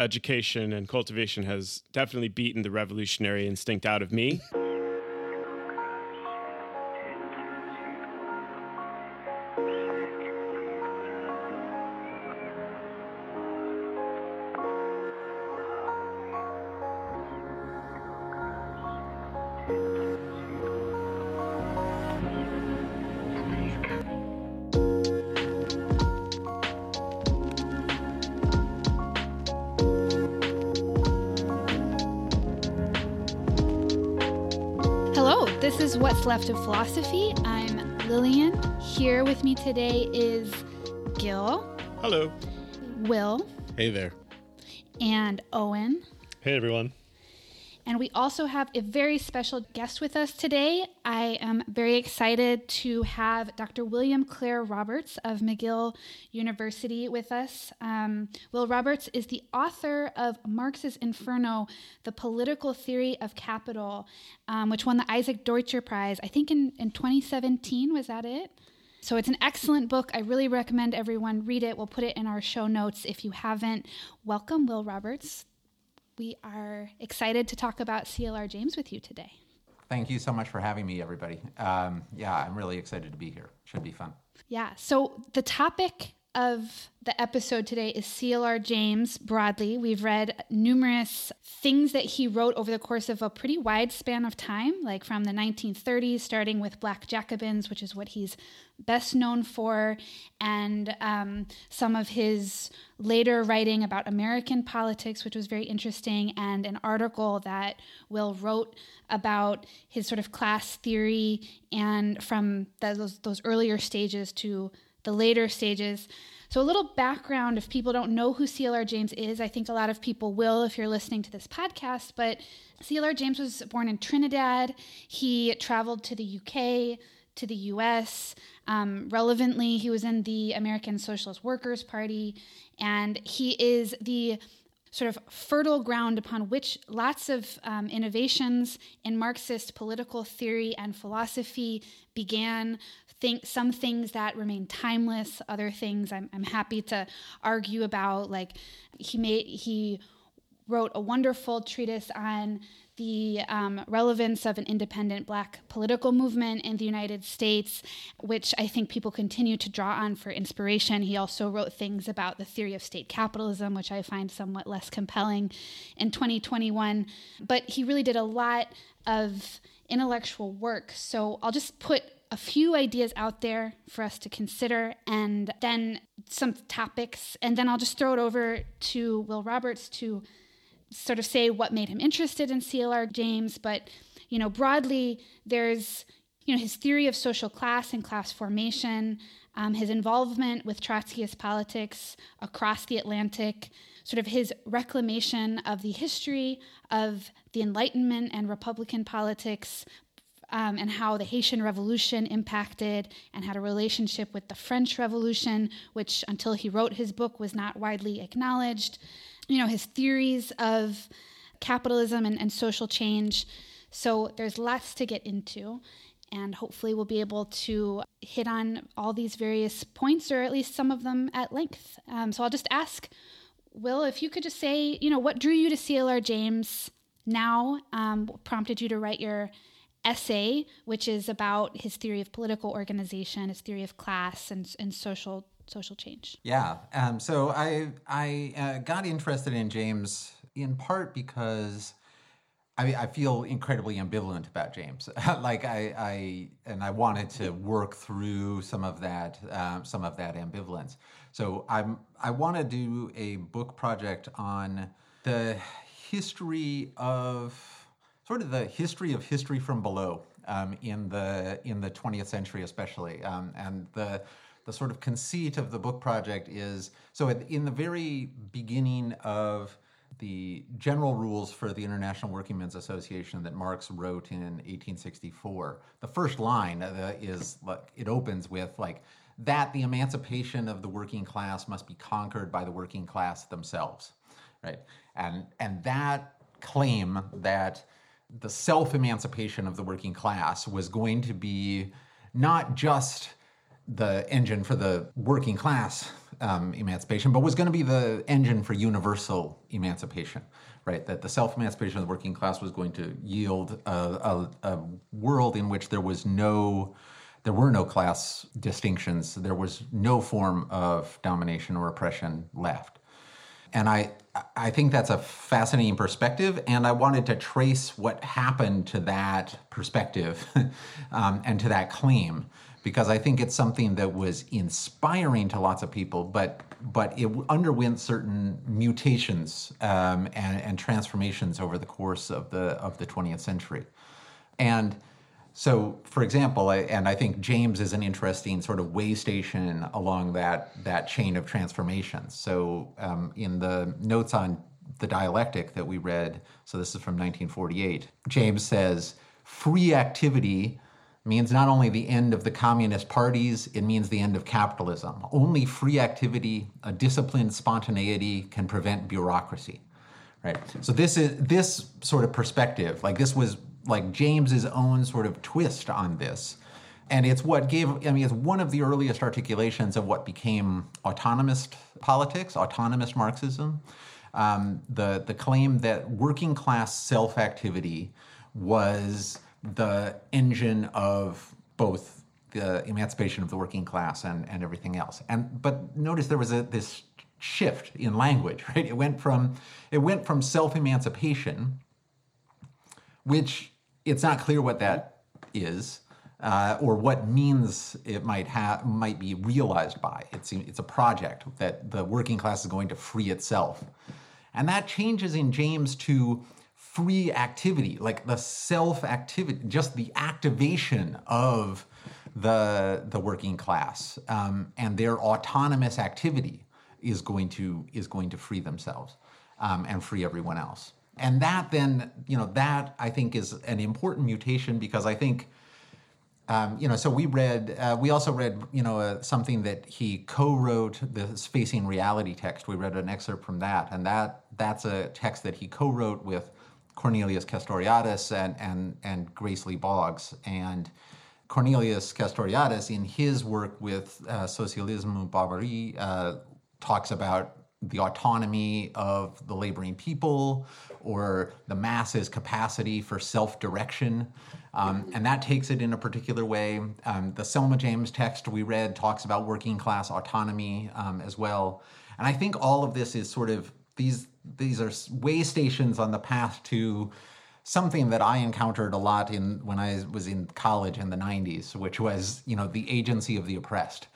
education and cultivation has definitely beaten the revolutionary instinct out of me. Left of Philosophy. I'm Lillian. Here with me today is Gil. Hello. Will. Hey there. And Owen. Hey everyone. And we also have a very special guest with us today. I am very excited to have Dr. William Clare Roberts of McGill University with us. Um, Will Roberts is the author of Marx's Inferno, The Political Theory of Capital, um, which won the Isaac Deutscher Prize, I think in, in 2017. Was that it? So it's an excellent book. I really recommend everyone read it. We'll put it in our show notes if you haven't. Welcome, Will Roberts we are excited to talk about CLR James with you today. Thank you so much for having me, everybody. Um, yeah, I'm really excited to be here. Should be fun. Yeah. So the topic of the episode today is CLR James broadly. We've read numerous things that he wrote over the course of a pretty wide span of time, like from the 1930s, starting with Black Jacobins, which is what he's best known for, and um, some of his later writing about American politics, which was very interesting, and an article that Will wrote about his sort of class theory and from those, those earlier stages to the later stages. So, a little background if people don't know who CLR James is, I think a lot of people will if you're listening to this podcast. But CLR James was born in Trinidad. He traveled to the UK, to the US. Um, relevantly, he was in the American Socialist Workers' Party, and he is the sort of fertile ground upon which lots of um, innovations in Marxist political theory and philosophy began. Think some things that remain timeless, other things I'm, I'm happy to argue about. Like he made he wrote a wonderful treatise on the um, relevance of an independent black political movement in the United States, which I think people continue to draw on for inspiration. He also wrote things about the theory of state capitalism, which I find somewhat less compelling in 2021. But he really did a lot of intellectual work. So I'll just put a few ideas out there for us to consider and then some topics. And then I'll just throw it over to Will Roberts to sort of say what made him interested in CLR James, but you know, broadly, there's you know his theory of social class and class formation, um, his involvement with Trotskyist politics across the Atlantic, sort of his reclamation of the history of the Enlightenment and Republican politics. Um, and how the Haitian Revolution impacted and had a relationship with the French Revolution, which until he wrote his book was not widely acknowledged you know, his theories of capitalism and, and social change. So there's lots to get into. And hopefully, we'll be able to hit on all these various points, or at least some of them at length. Um, so I'll just ask Will, if you could just say, you know, what drew you to CLR James now, um, prompted you to write your essay, which is about his theory of political organization, his theory of class and, and social social change? Yeah. Um, so I I uh, got interested in James in part because. I mean, I feel incredibly ambivalent about James. like I, I, and I wanted to work through some of that, um, some of that ambivalence. So I'm, I want to do a book project on the history of, sort of the history of history from below um, in the in the 20th century, especially, um, and the the sort of conceit of the book project is so in the very beginning of the general rules for the International Working Men's Association that Marx wrote in 1864. The first line is like it opens with like that the emancipation of the working class must be conquered by the working class themselves, right? And and that claim that the self-emancipation of the working class was going to be not just the engine for the working class um, emancipation, but was going to be the engine for universal emancipation, right? That the self emancipation of the working class was going to yield a, a, a world in which there was no there were no class distinctions. There was no form of domination or oppression left. And I, I think that's a fascinating perspective. And I wanted to trace what happened to that perspective um, and to that claim, because I think it's something that was inspiring to lots of people, but but it underwent certain mutations um, and, and transformations over the course of the of the 20th century. And so, for example, and I think James is an interesting sort of way station along that that chain of transformations. So, um, in the notes on the dialectic that we read, so this is from 1948, James says, "Free activity." means not only the end of the communist parties, it means the end of capitalism. Only free activity, a disciplined spontaneity can prevent bureaucracy. Right. So this is this sort of perspective, like this was like James's own sort of twist on this. And it's what gave, I mean, it's one of the earliest articulations of what became autonomous politics, autonomous Marxism. Um, the, the claim that working class self activity was the engine of both the emancipation of the working class and, and everything else. And but notice there was a, this shift in language, right? It went from it went from self emancipation which it's not clear what that is uh, or what means it might have might be realized by. It's it's a project that the working class is going to free itself, and that changes in James to free activity, like the self activity, just the activation of the the working class um, and their autonomous activity is going to is going to free themselves um, and free everyone else and that then you know that i think is an important mutation because i think um, you know so we read uh, we also read you know uh, something that he co-wrote the facing reality text. We read an excerpt from that. And that that's a text that he co-wrote with cornelius castoriadis and and and grace lee boggs. And cornelius castoriadis in his work with uh, socialisme uh, talks about the autonomy of the laboring people or the masses' capacity for self direction. Um, and that takes it in a particular way. Um, the Selma James text we read talks about working class autonomy um, as well. And I think all of this is sort of these these are way stations on the path to something that I encountered a lot in when I was in college in the 90s, which was you know the agency of the oppressed,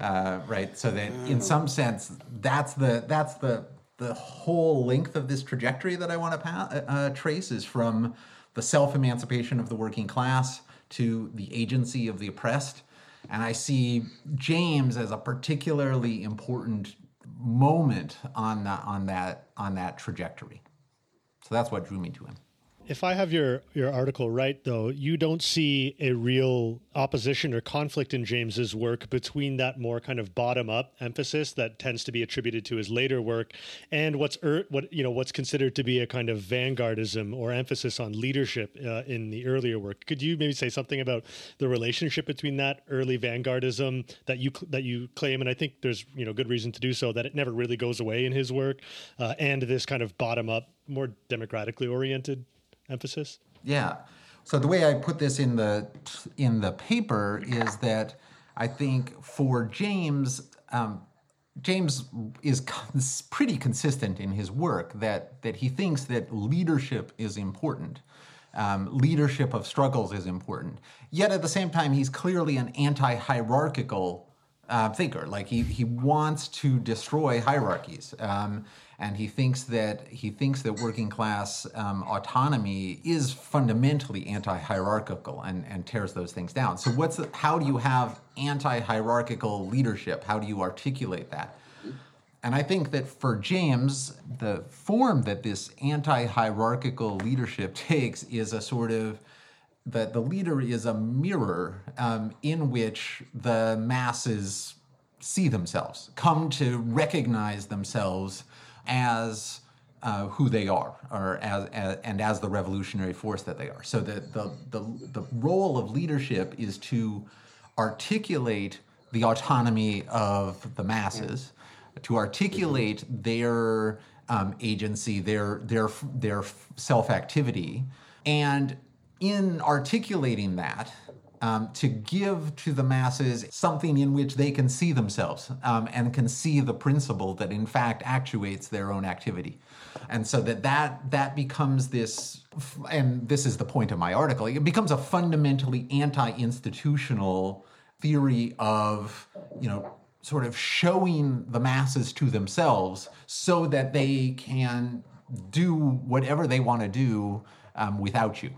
uh, right? So that in some sense, that's the that's the the whole length of this trajectory that I want to pa- uh, uh, trace is from the self emancipation of the working class to the agency of the oppressed. And I see James as a particularly important moment on that on that on that trajectory. So that's what drew me to him. If I have your your article right, though, you don't see a real opposition or conflict in James's work between that more kind of bottom up emphasis that tends to be attributed to his later work and what's er, what you know what's considered to be a kind of vanguardism or emphasis on leadership uh, in the earlier work. Could you maybe say something about the relationship between that early vanguardism that you that you claim, and I think there's you know good reason to do so that it never really goes away in his work, uh, and this kind of bottom up, more democratically oriented emphasis? Yeah. So the way I put this in the in the paper is that I think for James, um, James is cons- pretty consistent in his work that that he thinks that leadership is important. Um, leadership of struggles is important. Yet at the same time, he's clearly an anti-hierarchical uh, thinker. Like he he wants to destroy hierarchies. Um, and he thinks that he thinks that working class um, autonomy is fundamentally anti-hierarchical and, and tears those things down. So what's how do you have anti-hierarchical leadership? How do you articulate that? And I think that for James, the form that this anti-hierarchical leadership takes is a sort of that the leader is a mirror um, in which the masses see themselves, come to recognize themselves as uh, who they are, or as, as, and as the revolutionary force that they are. So the, the the the role of leadership is to articulate the autonomy of the masses, to articulate their um, agency, their their their self activity, and in articulating that, um, to give to the masses something in which they can see themselves um, and can see the principle that in fact actuates their own activity. And so that that that becomes this and this is the point of my article it becomes a fundamentally anti-institutional theory of you know sort of showing the masses to themselves so that they can do whatever they want to do um, without you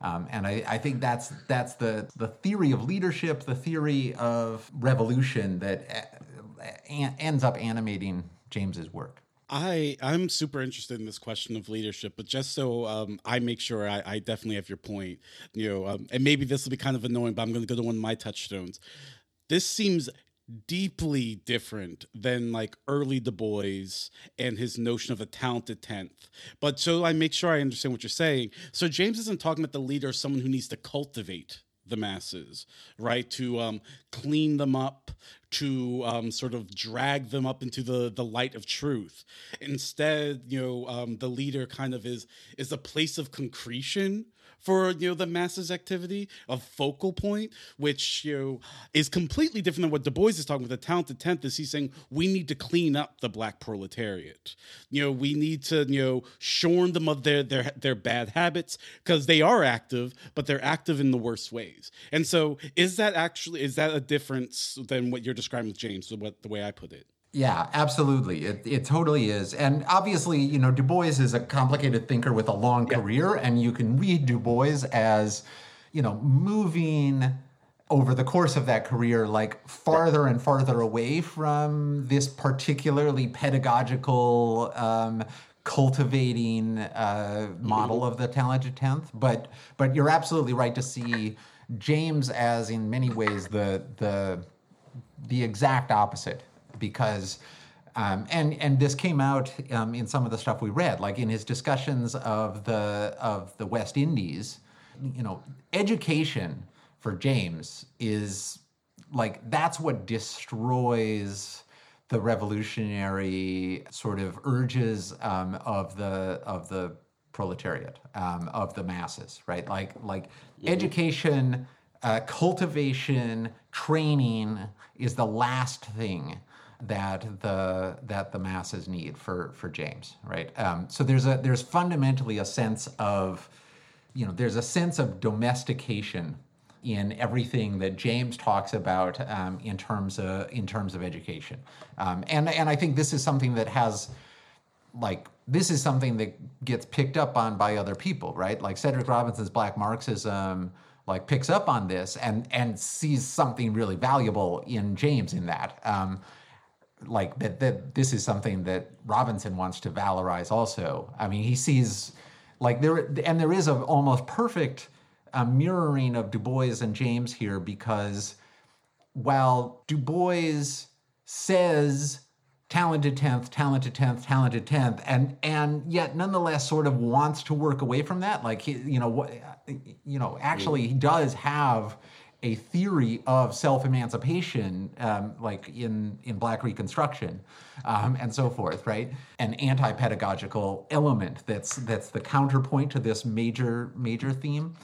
um, and I, I, think that's that's the the theory of leadership, the theory of revolution that uh, ends up animating James's work. I I'm super interested in this question of leadership, but just so um, I make sure I, I, definitely have your point, you know, um, and maybe this will be kind of annoying, but I'm going to go to one of my touchstones. This seems deeply different than like early Du Bois and his notion of a talented tenth. But so I make sure I understand what you're saying. So James isn't talking about the leader as someone who needs to cultivate the masses, right? To um, clean them up, to um, sort of drag them up into the the light of truth. Instead, you know, um, the leader kind of is is a place of concretion for you know the masses activity, a focal point, which you know is completely different than what Du Bois is talking about. The talented tenth is he's saying we need to clean up the black proletariat. You know, we need to you know shorn them of their their their bad habits because they are active, but they're active in the worst ways. And so, is that actually is that a difference than what you're describing with James? What the way I put it? Yeah, absolutely. It, it totally is. And obviously, you know, Du Bois is a complicated thinker with a long yeah. career, and you can read Du Bois as, you know, moving over the course of that career, like farther and farther away from this particularly pedagogical, um, cultivating uh, model of the talented tenth. But but you're absolutely right to see James as, in many ways, the the the exact opposite because um, and and this came out um, in some of the stuff we read, like in his discussions of the of the West Indies. You know, education for James is like that's what destroys the revolutionary sort of urges um, of the of the proletariat um, of the masses, right? Like like mm-hmm. education, uh, cultivation, training is the last thing that the that the masses need for for James, right? Um, so there's a there's fundamentally a sense of, you know, there's a sense of domestication in everything that James talks about um, in terms of in terms of education, um, and and I think this is something that has like this is something that gets picked up on by other people, right? Like Cedric Robinson's Black Marxism like picks up on this and and sees something really valuable in James in that. Um, like that that this is something that Robinson wants to valorize also. I mean, he sees like there and there is a almost perfect uh, mirroring of Du Bois and James here because while Du Bois says talented 10th talented 10th talented 10th and and yet nonetheless sort of wants to work away from that like he, you know what you know actually he does have a theory of self-emancipation, um, like in in Black Reconstruction, um, and so forth, right? An anti-pedagogical element that's that's the counterpoint to this major major theme.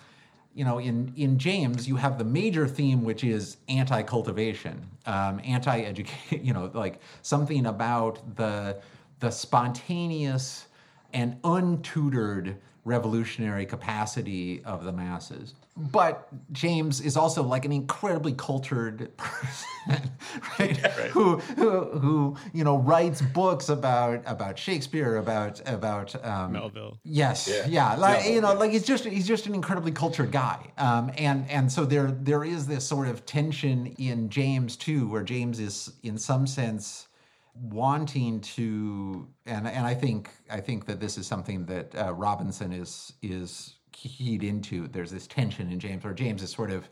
You know, in in James, you have the major theme, which is anti-cultivation, um, anti-education. You know, like something about the the spontaneous and untutored revolutionary capacity of the masses. But James is also like an incredibly cultured person, right? Yeah, right. Who, who, who, you know, writes books about about Shakespeare, about about um, Melville. Yes, yeah, yeah. like you know, yeah. like he's just he's just an incredibly cultured guy, um, and and so there there is this sort of tension in James too, where James is in some sense wanting to and and I think I think that this is something that uh, Robinson is is keyed into. There's this tension in James where James is sort of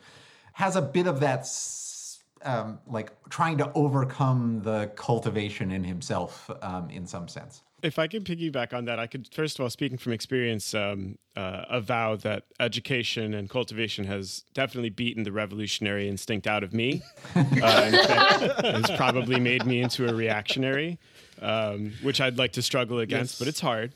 has a bit of that um, like trying to overcome the cultivation in himself um, in some sense. If I can piggyback on that, I could first of all, speaking from experience, um, uh, avow that education and cultivation has definitely beaten the revolutionary instinct out of me. Uh, has probably made me into a reactionary, um, which I'd like to struggle against, Yes. but it's hard.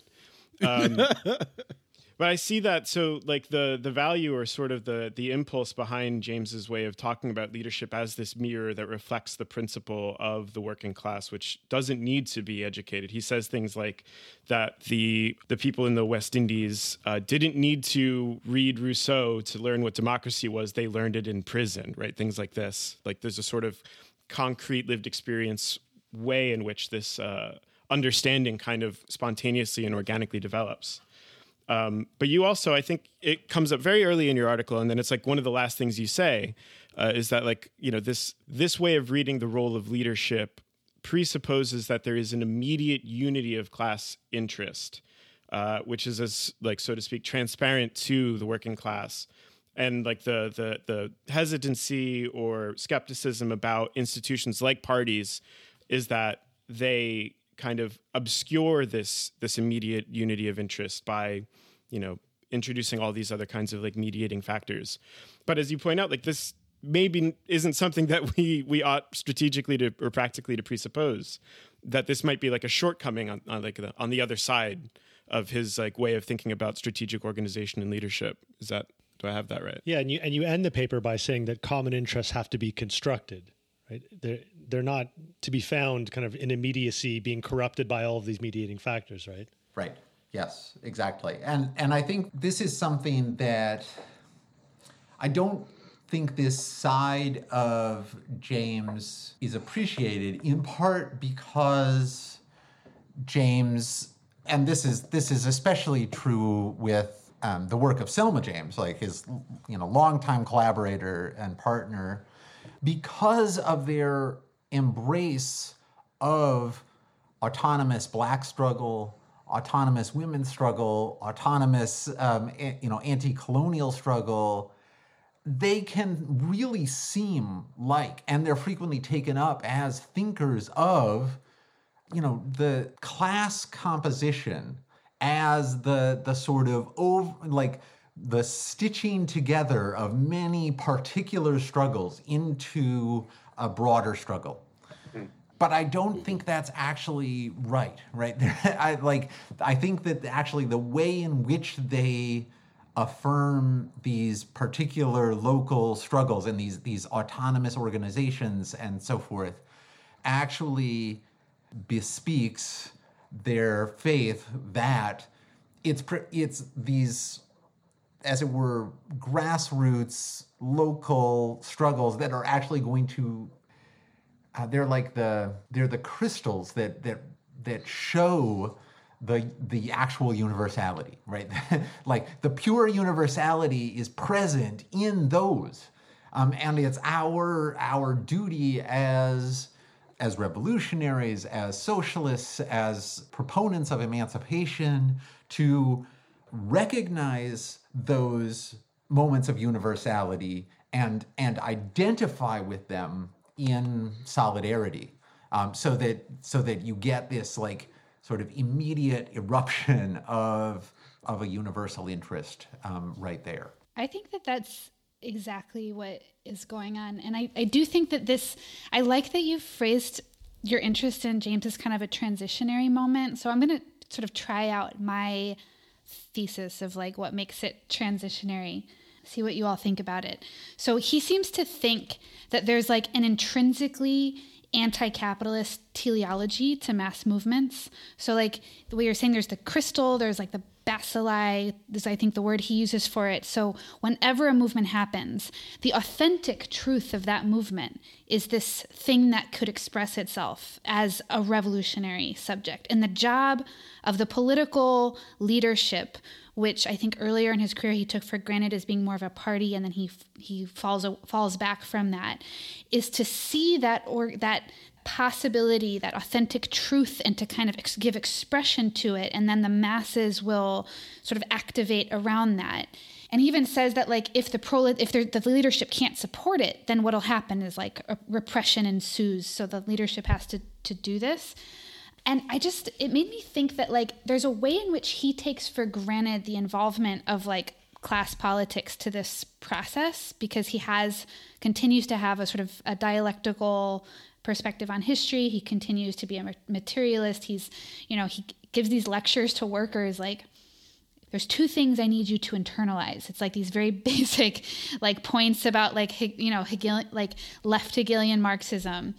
But I see that so like the the value or sort of the the impulse behind James's way of talking about leadership as this mirror that reflects the principle of the working class, which doesn't need to be educated. He says things like that the the people in the West Indies uh, didn't need to read Rousseau to learn what democracy was; they learned it in prison, right? Things like this. Like there's a sort of concrete lived experience way in which this uh, understanding kind of spontaneously and organically develops. Um, but you also, I think it comes up very early in your article, and then it's like one of the last things you say uh, is that like you know this this way of reading the role of leadership presupposes that there is an immediate unity of class interest, uh, which is as like so to speak transparent to the working class, and like the the the hesitancy or skepticism about institutions like parties is that they kind of obscure this this immediate unity of interest by you know introducing all these other kinds of like mediating factors. But as you point out like this maybe isn't something that we we ought strategically to or practically to presuppose that this might be like a shortcoming on, on like the, on the other side of his like way of thinking about strategic organization and leadership. Is that do i have that right? Yeah, and you and you end the paper by saying that common interests have to be constructed, right? They're they're not to be found kind of in immediacy, being corrupted by all of these mediating factors, right? Right. Yes, exactly. And and I think this is something that I don't think this side of James is appreciated in part because James and this is this is especially true with um, the work of Selma James, like his you know longtime collaborator and partner, because of their embrace of autonomous black struggle, autonomous women's struggle, autonomous um, a- you know anti-colonial struggle, they can really seem like, and they're frequently taken up as thinkers of, you know, the class composition as the the sort of over, like the stitching together of many particular struggles into a broader struggle but I don't mm-hmm. think that's actually right. Right? I like. I think that actually the way in which they affirm these particular local struggles and these these autonomous organizations and so forth actually bespeaks their faith that it's it's these as it were grassroots local struggles that are actually going to uh, they're like the they're the crystals that that that show the the actual universality right? Like the pure universality is present in those um, and it's our our duty as as revolutionaries as socialists as proponents of emancipation to recognize those moments of universality and and identify with them in solidarity um, so that so that you get this like sort of immediate eruption of of a universal interest um, right there I think that that's exactly what is going on. And I, I do think that this, I like that you've phrased your interest in James as kind of a transitionary moment. So I'm going to sort of try out my thesis of like what makes it transitionary. See what you all think about it. So he seems to think that there's like an intrinsically anti-capitalist teleology to mass movements. So like the way you're saying there's the crystal, there's like the bacilli is i think the word he uses for it. So whenever a movement happens the authentic truth of that movement is this thing that could express itself as a revolutionary subject. And the job of the political leadership which i think earlier in his career he took for granted as being more of a party and then he he falls falls back from that is to see that or that possibility, that authentic truth, and to kind of ex- give expression to it. And then the masses will sort of activate around that. And he even says that like if the pro if the, leadership can't support it, then what'll happen is like repression ensues. So the leadership has to to do this. and I just it made me think that like there's a way in which he takes for granted the involvement of like class politics to this process because he has continues to have a sort of a dialectical perspective on history. He continues to be a materialist. He's, you know, he gives these lectures to workers like there's two things I need you to internalize. It's like these very basic like points about like you know Hegel, like left Hegelian Marxism,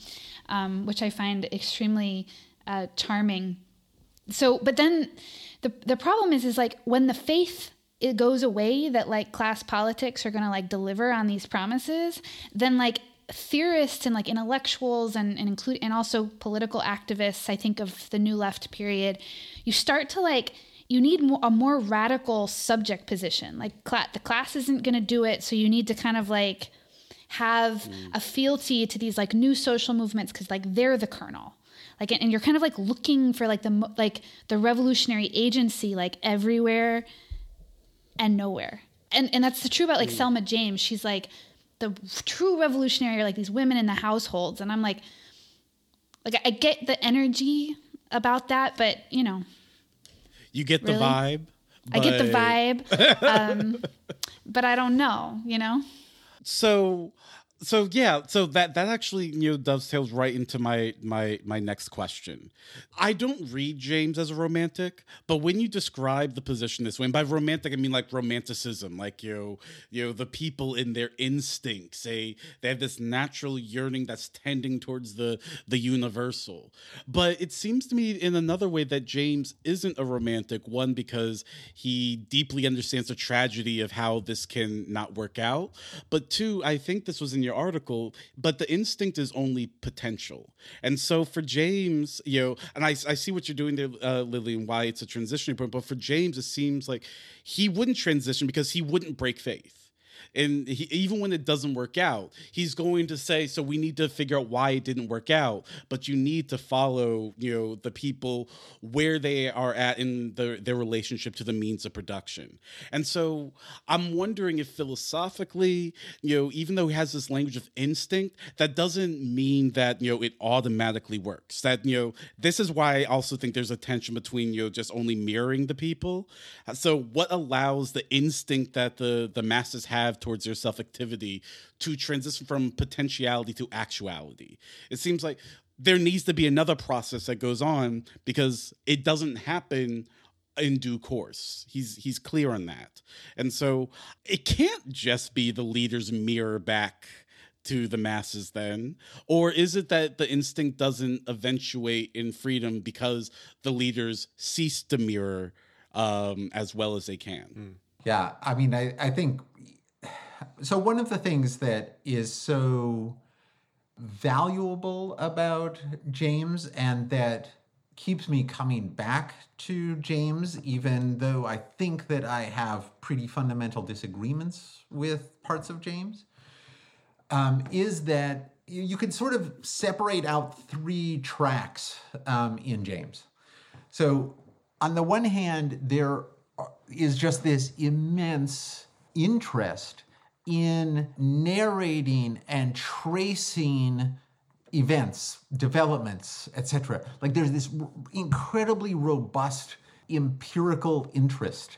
um, which I find extremely uh, charming. So, but then the the problem is is like when the faith it goes away that like class politics are going to like deliver on these promises, then like theorists and like intellectuals and, and include and also political activists, I think of the new left period, you start to like you need a more radical subject position. Like cl- the class isn't going to do it, so you need to kind of like have mm. a fealty to these like new social movements because like they're the kernel. Like and you're kind of like looking for like the like the revolutionary agency like everywhere and nowhere. And and that's true about like mm. Selma James. She's like the true revolutionary are like these women in the households and I'm like like I get the energy about that, but you know, you get the really? vibe. I get the vibe, um, but I don't know. You know. So so yeah so that that actually you know dovetails right into my my my next question. I don't read james as a romantic but when you describe the position this way and by romantic i mean like romanticism like you know you know the people in their instincts say they have this natural yearning that's tending towards the the universal. But it seems to me in another way that james isn't a romantic one because he deeply understands the tragedy of how this can not work out but two i think this was in your article, but the instinct is only potential. And so for James, you know, and I, I see what you're doing there, uh, Lily, and why it's a transitioning point. But for James, it seems like he wouldn't transition because he wouldn't break faith and he, even when it doesn't work out he's going to say so we need to figure out why it didn't work out. But you need to follow you know the people where they are at in the, their relationship to the means of production. And so i'm wondering if philosophically you know even though he has this language of instinct that doesn't mean that you know it automatically works. That you know this is why i also think there's a tension between you know just only mirroring the people. So what allows the instinct that the the masses have towards their self activity to transition from potentiality to actuality. It seems like there needs to be another process that goes on because it doesn't happen in due course. He's he's clear on that. And so it can't just be the leader's mirror back to the masses then or is it that the instinct doesn't eventuate in freedom because the leaders cease to mirror um, as well as they can mm. yeah i mean I, I think so one of the things that is so valuable about James and that keeps me coming back to James, even though I think that I have pretty fundamental disagreements with parts of James, um, is that you can sort of separate out three tracks um, in James. So, on the one hand, there is just this immense interest in narrating and tracing events, developments, etc. Like there's this incredibly robust empirical interest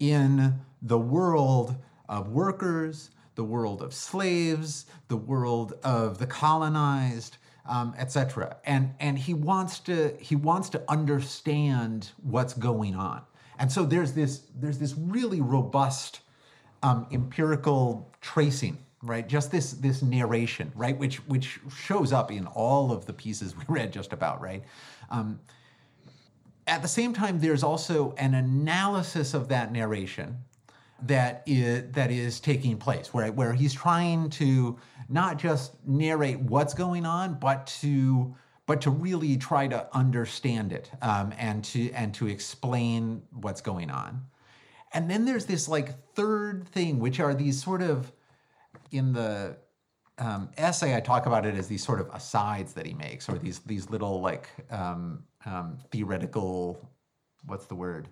in the world of workers, the world of slaves, the world of the colonized, um, etc. And and he wants to he wants to understand what's going on. And so there's this there's this really robust um, empirical tracing right? Just this this narration right? Which which shows up in all of the pieces we read just about right? Um, at the same time there's also an analysis of that narration that is that is taking place where where he's trying to not just narrate what's going on but to but to really try to understand it um, and to and to explain what's going on and then there's this like third thing, which are these sort of in the um, essay, I talk about it as these sort of asides that he makes, or these these little like um, um, theoretical, what's the word?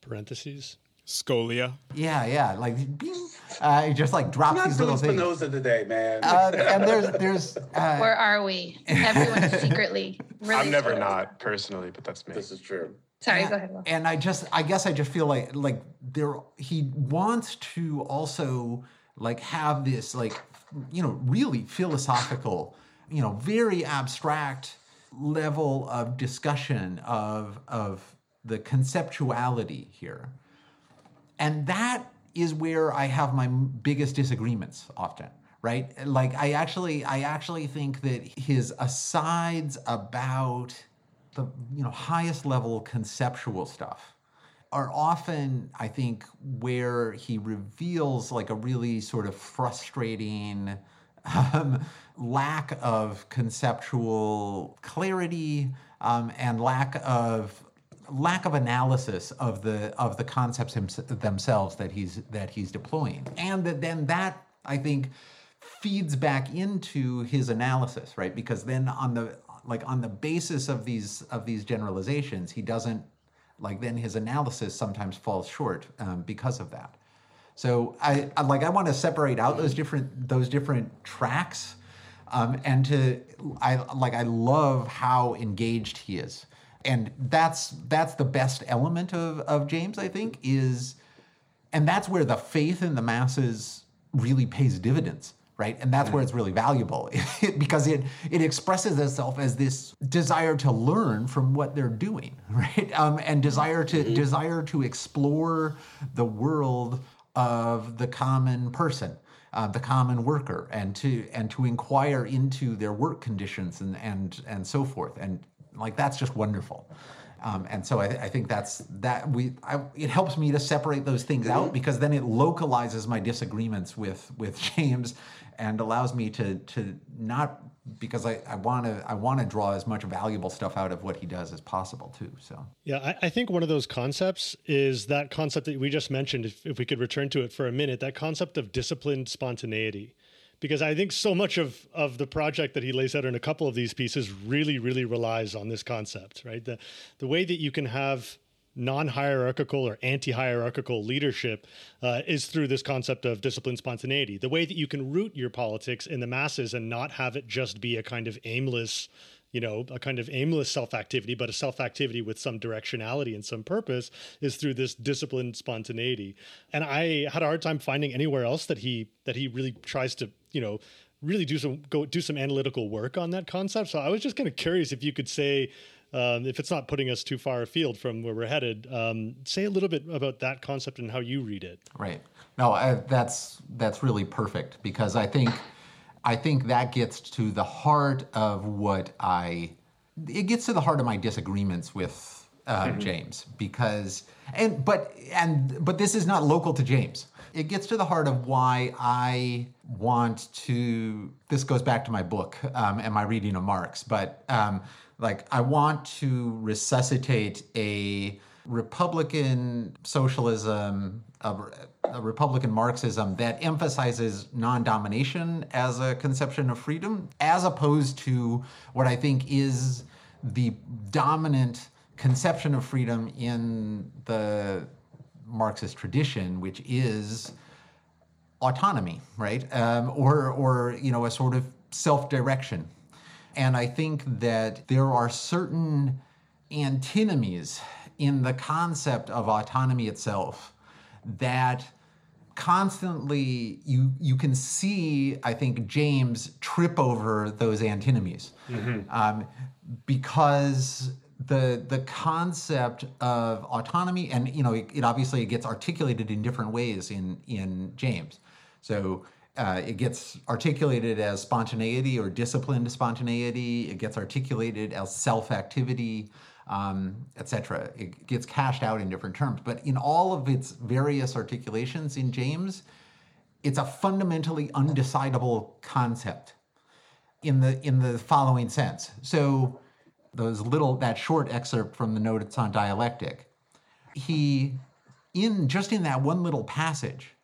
Parentheses. Scholia. Yeah, yeah, like bing, uh, it just like drops Not these little things. Spinoza today, man. Uh, and there's there's uh, Or are we? Everyone secretly. Really I'm never scared. not personally, but that's me. this is true. Sorry, and, go ahead. Will. And I just, I guess I just feel like, like there, he wants to also like have this, like, you know, really philosophical, you know, very abstract level of discussion of of the conceptuality here, and that is where I have my biggest disagreements often. Right, like I actually, I actually think that his asides about the you know highest level conceptual stuff are often i think where he reveals like a really sort of frustrating um, lack of conceptual clarity um, and lack of lack of analysis of the of the concepts themselves that he's that he's deploying. And that then that i think feeds back into his analysis right? Because then on the like on the basis of these of these generalizations he doesn't like then his analysis sometimes falls short um, because of that. So I, I like I want to separate out those different those different tracks, um, and to I like I love how engaged he is, and that's that's the best element of of James I think is, and that's where the faith in the masses really pays dividends right? And that's where it's really valuable because it it expresses itself as this desire to learn from what they're doing right? Um, and desire to desire to explore the world of the common person uh, the common worker and to and to inquire into their work conditions and and and so forth. And like that's just wonderful. Um, and so I, I think that's that we I, it helps me to separate those things out because then it localizes my disagreements with with James and allows me to to not because I, I want to I want to draw as much valuable stuff out of what he does as possible too. So Yeah, I, I think one of those concepts is that concept that we just mentioned. If, if we could return to it for a minute, that concept of disciplined spontaneity, because I think so much of of the project that he lays out in a couple of these pieces really, really relies on this concept, right? The the way that you can have non-hierarchical or anti-hierarchical leadership uh, is through this concept of disciplined spontaneity. The way that you can root your politics in the masses and not have it just be a kind of aimless you know, a kind of aimless self activity, but a self activity with some directionality and some purpose is through this disciplined spontaneity. And I had a hard time finding anywhere else that he that he really tries to, you know, really do some go do some analytical work on that concept. So I was just kind of curious if you could say, um, if it's not putting us too far afield from where we're headed, um, say a little bit about that concept and how you read it. right, no, I, that's that's really perfect because I think I think that gets to the heart of what I it gets to the heart of my disagreements with uh, James because and but and but this is not local to James. It gets to the heart of why I want to. This goes back to my book um, and my reading of Marx, but um, like I want to resuscitate a Republican socialism, a, a Republican Marxism that emphasizes non domination as a conception of freedom, as opposed to what I think is the dominant conception of freedom in the Marxist tradition, which is autonomy, right? Um, or, or, you know, a sort of self direction. And I think that there are certain antinomies in the concept of autonomy itself that constantly you you can see i think james trip over those antinomies. Um, because the the concept of autonomy and you know it, it obviously gets articulated in different ways in in james. So uh, it gets articulated as spontaneity or disciplined spontaneity it gets articulated as self-activity um, etc. It gets cashed out in different terms. But in all of its various articulations in James, it's a fundamentally undecidable concept in the in the following sense. So those little that short excerpt from the notes on dialectic, he in just in that one little passage,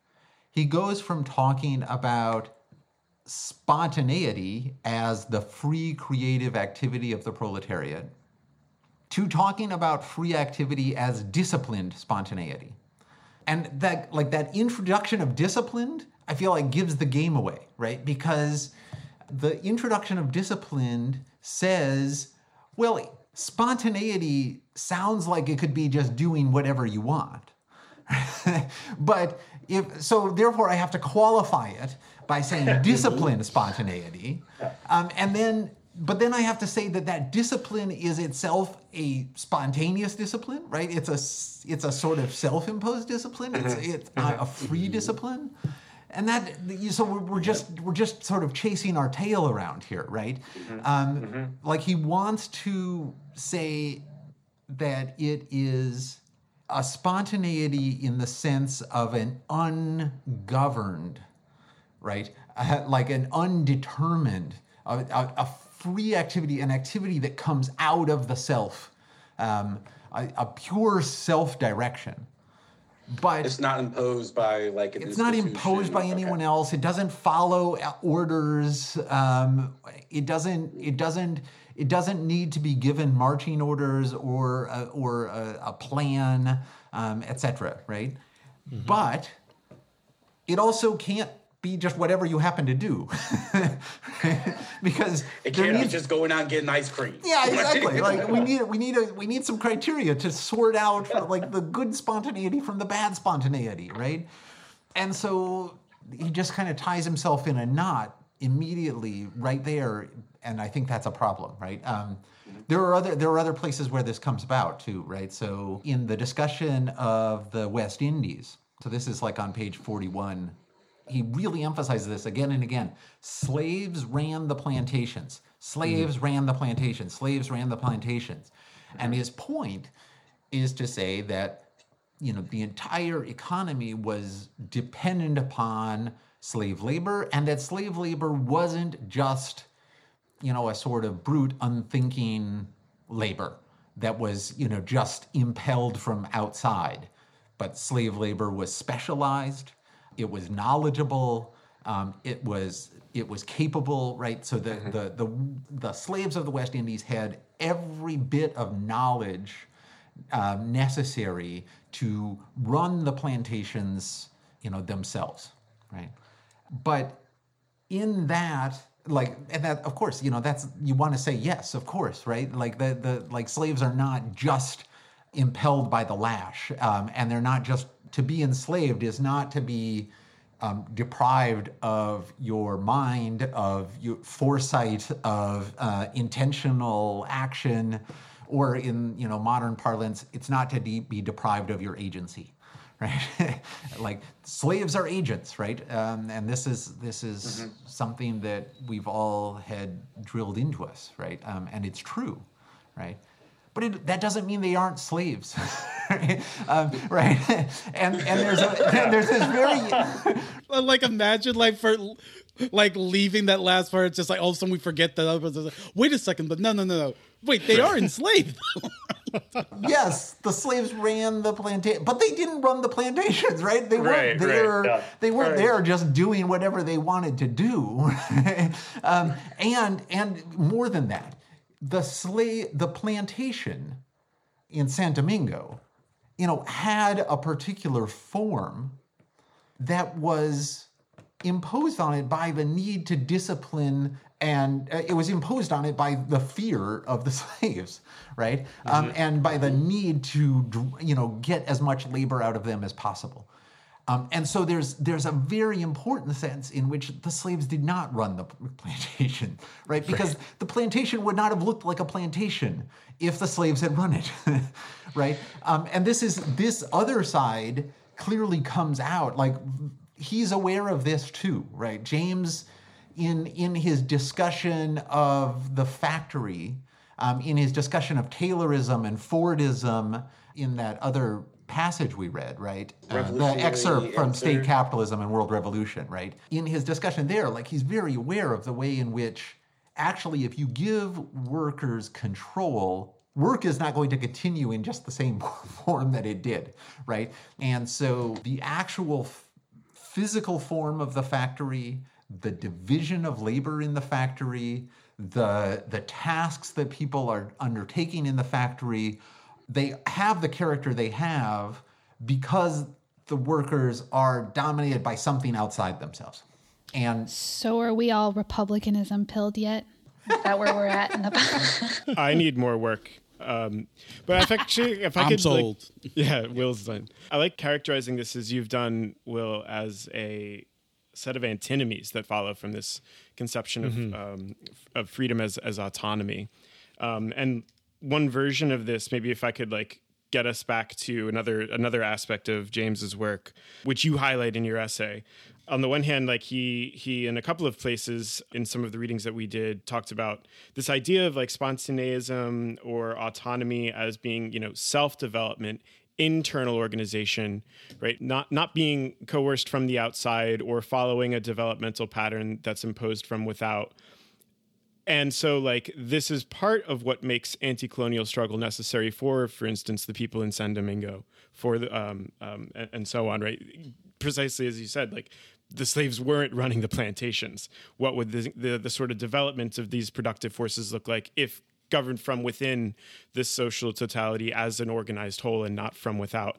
he goes from talking about spontaneity as the free creative activity of the proletariat to talking about free activity as disciplined spontaneity. And that like that introduction of disciplined, I feel like gives the game away, right? Because the introduction of disciplined says, well, spontaneity sounds like it could be just doing whatever you want. but if so therefore I have to qualify it by saying discipline spontaneity. Um, and then but then I have to say that that discipline is itself a spontaneous discipline, right? It's a it's a sort of self-imposed discipline. It's mm-hmm. it's mm-hmm. not a free mm-hmm. discipline, and that so we're, we're just we're just sort of chasing our tail around here, right? Um, Like he wants to say that it is a spontaneity in the sense of an ungoverned right? Uh, like an undetermined, a, a, a free activity, an activity that comes out of the self, um, a, a pure self direction. But It's not imposed by like an it's not imposed by institution. anyone Okay. else. It doesn't follow orders. Um, it doesn't. It doesn't. It doesn't need to be given marching orders or a, or a, a plan, um, etc. Right? Mm-hmm. But it also can't be just whatever you happen to do, because It can't be needs- just going out and getting ice cream. yeah, exactly. Like we need we need a we need some criteria to sort out like the good spontaneity from the bad spontaneity, right? And so he just kind of ties himself in a knot immediately right there, and I think that's a problem, right? Um, there are other there are other places where this comes about too, right? So in the discussion of the West Indies, so this is like on page forty one he really emphasizes this again and again. Slaves ran the plantations. Slaves ran the plantations. Slaves ran the plantations. And his point is to say that you know the entire economy was dependent upon slave labor and that slave labor wasn't just you know a sort of brute unthinking labor that was you know just impelled from outside but slave labor was specialized it was knowledgeable um, it was it was capable right? So the, the the the slaves of the west indies had every bit of knowledge um, necessary to run the plantations you know themselves right but in that like and that of course you know that's you want to say yes of course right? Like the the like slaves are not just impelled by the lash um, and they're not just to be enslaved is not to be um, deprived of your mind of your foresight of uh, intentional action or in you know modern parlance it's not to de- be deprived of your agency right? like slaves are agents, right? Um, and this is this is something that we've all had drilled into us, right? Um, and it's true, right? But it, that doesn't mean they aren't slaves, right? Um, right? And and there's a, there's this very like imagine like for like leaving that last part it's just like all of a sudden we forget that other wait a second but no no no no wait they are enslaved yes, the slaves ran the plantation, but they didn't run the plantations, right? They weren't Right, right, there. yeah. They weren't Right. there just doing whatever they wanted to do. um, and and more than that, the slave, the plantation in San Domingo, you know, had a particular form that was imposed on it by the need to discipline and uh, it was imposed on it by the fear of the slaves right um, and by the need to you know get as much labor out of them as possible um, and so there's there's a very important sense in which the slaves did not run the plantation, right? Because the plantation would not have looked like a plantation if the slaves had run it, right? Um, and this is this other side clearly comes out like he's aware of this too, right? James, in in his discussion of the factory, um, in his discussion of Taylorism and Fordism, in that other passage we read, right? Uh, the excerpt from State Capitalism and World Revolution, right? In his discussion there, like he's very aware of the way in which actually if you give workers control, work is not going to continue in just the same form that it did, right? And so the actual f- physical form of the factory, the division of labor in the factory, the the tasks that people are undertaking in the factory, they have the character they have because the workers are dominated by something outside themselves. And So are we all republicanism pilled yet? Is that where we're at in the I need more work. Um, but if actually, if I I'm could, like- sold. yeah, Will's done. I like characterizing this as you've done, Will, as a set of antinomies that follow from this conception of um, of freedom as as autonomy. Um, and one version of this, maybe if I could like get us back to another another aspect of James's work, which you highlight in your essay. On the one hand, like he he in a couple of places in some of the readings that we did talked about this idea of like spontaneism or autonomy as being you know self development internal organization right? Not not being coerced from the outside or following a developmental pattern that's imposed from without. And so like this is part of what makes anti-colonial struggle necessary for for instance the people in san domingo for the um, um and, and so on right? Precisely as you said like the slaves weren't running the plantations. What would the, the the sort of development of these productive forces look like if governed from within this social totality as an organized whole and not from without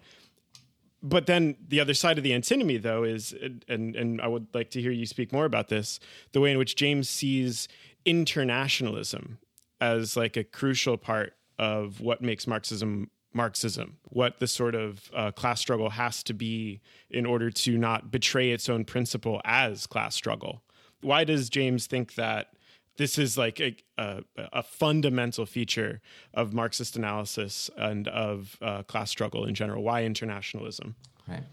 but then the other side of the antinomy though is and and I would like to hear you speak more about this the way in which James sees internationalism as like a crucial part of what makes Marxism Marxism, what the sort of uh, class struggle has to be in order to not betray its own principle as class struggle. Why does James think that this is like a, a, a fundamental feature of Marxist analysis and of uh, class struggle in general? Why internationalism? Right.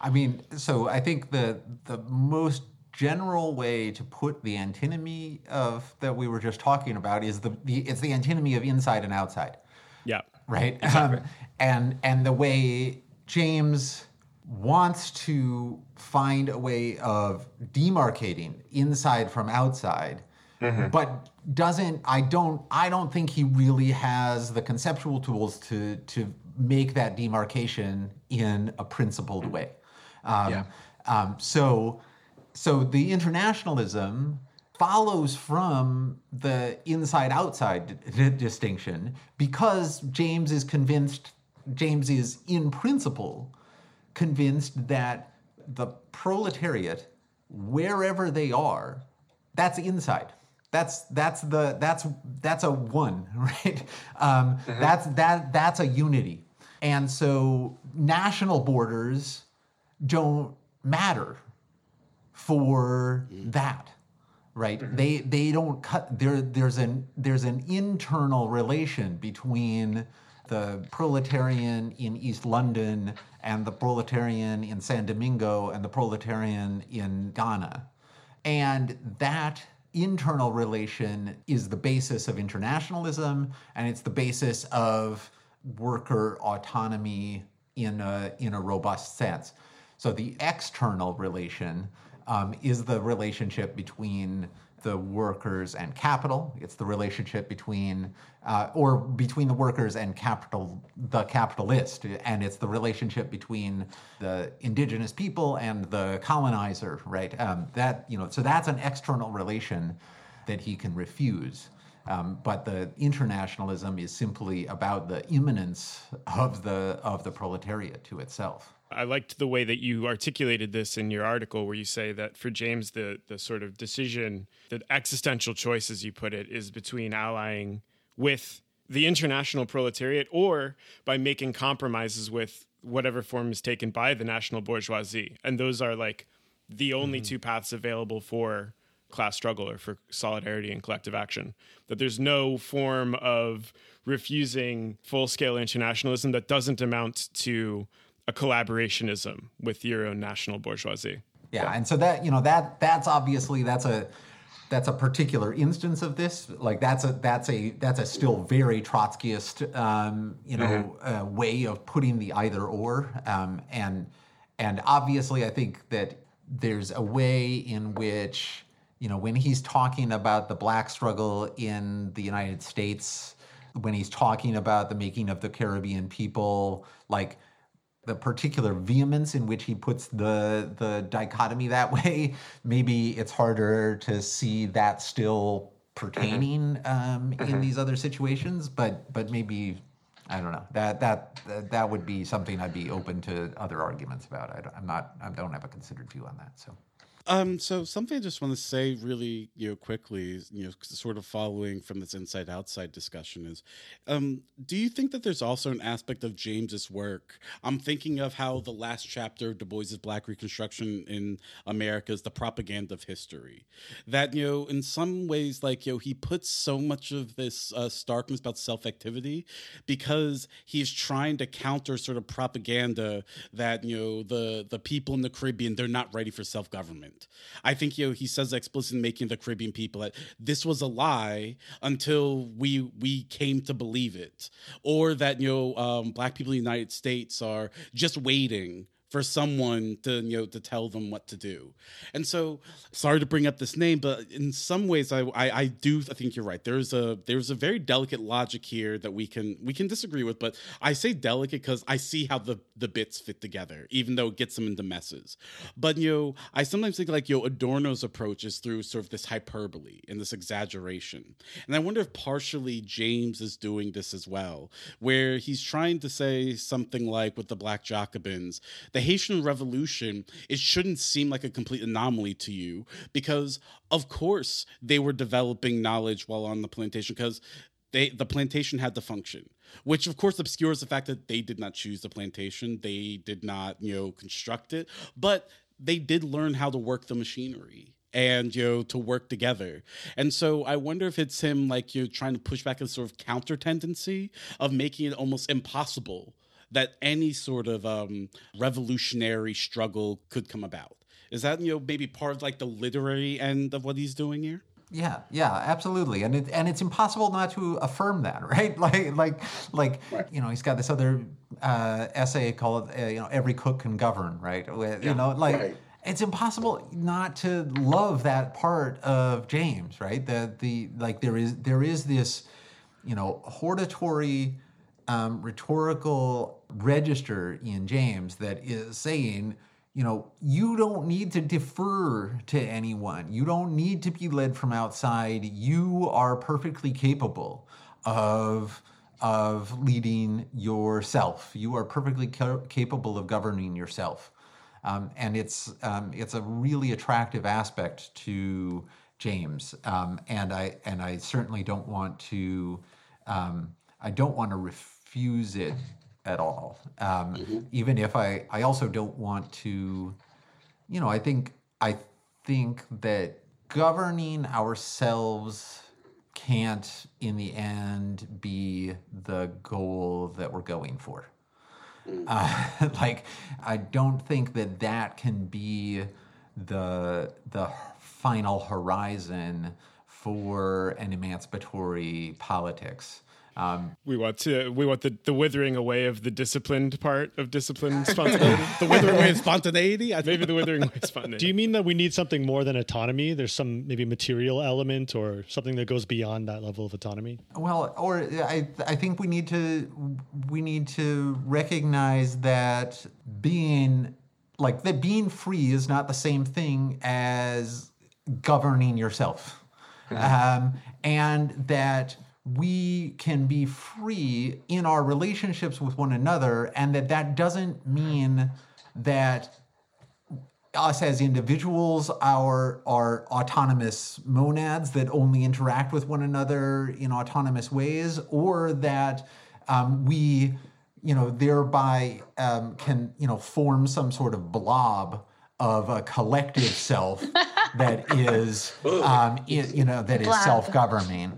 I mean, so I think the the most general way to put the antinomy of that we were just talking about is the, the it's the antinomy of inside and outside, Yeah. right? Um, and and the way James wants to find a way of demarcating inside from outside but doesn't i don't i don't think he really has the conceptual tools to to make that demarcation in a principled way. Um, Yeah. um, so so the internationalism follows from the inside outside d- distinction because james is convinced james is in principle convinced that the proletariat wherever they are that's inside that's that's the that's that's a one right? Um, uh-huh. that's that that's a unity. And so national borders don't matter for mm. that right? Mm-hmm. They they don't cut there there's an there's an internal relation between the proletarian in east london and the proletarian in san domingo and the proletarian in ghana. And that internal relation is the basis of internationalism and it's the basis of worker autonomy in a in a robust sense. So the external relation um, is the relationship between the workers and capital. It's the relationship between, uh, or between the workers and capital, the capitalist, and it's the relationship between the indigenous people and the colonizer. Right? Um, that you know, so that's an external relation that he can refuse. Um, but the internationalism is simply about the immanence of the of the proletariat to itself. I liked the way that you articulated this in your article, where you say that for James, the the sort of decision, the existential choice, as you put it, is between allying with the international proletariat or by making compromises with whatever form is taken by the national bourgeoisie, and those are like the only mm-hmm. two paths available for class struggle or for solidarity and collective action. That there's no form of refusing full scale internationalism that doesn't amount to a collaborationism with your own national bourgeoisie. Yeah, and so that you know that that's obviously that's a that's a particular instance of this. Like that's a that's a that's a still very Trotskyist um, you know uh, way of putting the either or. Um, and and obviously, I think that there's a way in which you know when he's talking about the black struggle in the United States, when he's talking about the making of the Caribbean people, like the particular vehemence in which he puts the the dichotomy that way, maybe it's harder to see that still pertaining um, in these other situations. But but maybe I don't know. That that that would be something I'd be open to other arguments about. I don't, I'm not. I don't have a considered view on that. So. Um, so something I just want to say really, you know, quickly, you know, sort of following from this inside outside discussion is, um, do you think that there's also an aspect of James's work? I'm thinking of how the last chapter of Du Bois's Black Reconstruction in America is the propaganda of history. That, you know, in some ways, like, you know, he puts so much of this uh, starkness about self activity because he's trying to counter sort of propaganda that, you know, the, the people in the Caribbean, they're not ready for self government. I think you know he says explicitly making the Caribbean people that this was a lie until we we came to believe it, or that you know um, black people in the United States are just waiting for someone to you know to tell them what to do. And so sorry to bring up this name but in some ways i i, I do i think you're right. There's a there's a very delicate logic here that we can we can disagree with but i say delicate because i see how the the bits fit together even though it gets them into messes. But you know i sometimes think like you know adorno's approach is through sort of this hyperbole and this exaggeration. And i wonder if partially james is doing this as well where he's trying to say something like with the black jacobins the Haitian Revolution, it shouldn't seem like a complete anomaly to you because, of course, they were developing knowledge while on the plantation because they the plantation had to function which of course obscures the fact that they did not choose the plantation. They did not you know construct it but they did learn how to work the machinery and you know to work together. And so i wonder if it's him like you know trying to push back a sort of counter tendency of making it almost impossible that any sort of um, revolutionary struggle could come about. Is that you know maybe part of like the literary end of what he's doing here? Yeah, yeah, absolutely, and it, and it's impossible not to affirm that, right? Like, like, like, you know, he's got this other uh, essay called, uh, you know, "Every Cook Can Govern," right? You yeah, know, like, right. it's impossible not to love that part of James, right? That the like there is there is this, you know, hortatory um, rhetorical register in James that is saying, you know, you don't need to defer to anyone. You don't need to be led from outside. You are perfectly capable of of leading yourself. You are perfectly ca- capable of governing yourself, um, and it's um, it's a really attractive aspect to James. Um, and I and I certainly don't want to um, I don't want to. Ref- confuse it at all. Um, mm-hmm. Even if I, I also don't want to, you know, I think I think that governing ourselves can't, in the end, be the goal that we're going for. Mm. Uh, like, I don't think that that can be the the final horizon for an emancipatory politics. Um, we want to we want the, the withering away of the disciplined part of discipline spontaneity. the withering away of spontaneity. maybe the withering away of spontaneity. Do you mean that we need something more than autonomy? There's some maybe material element or something that goes beyond that level of autonomy. Well, or I I think we need to we need to recognize that being like that being free is not the same thing as governing yourself, um, and that we can be free in our relationships with one another and that that doesn't mean that us as individuals are are autonomous monads that only interact with one another in autonomous ways or that um, we you know thereby um, can you know form some sort of blob of a collective self that is um, you know that is self-governing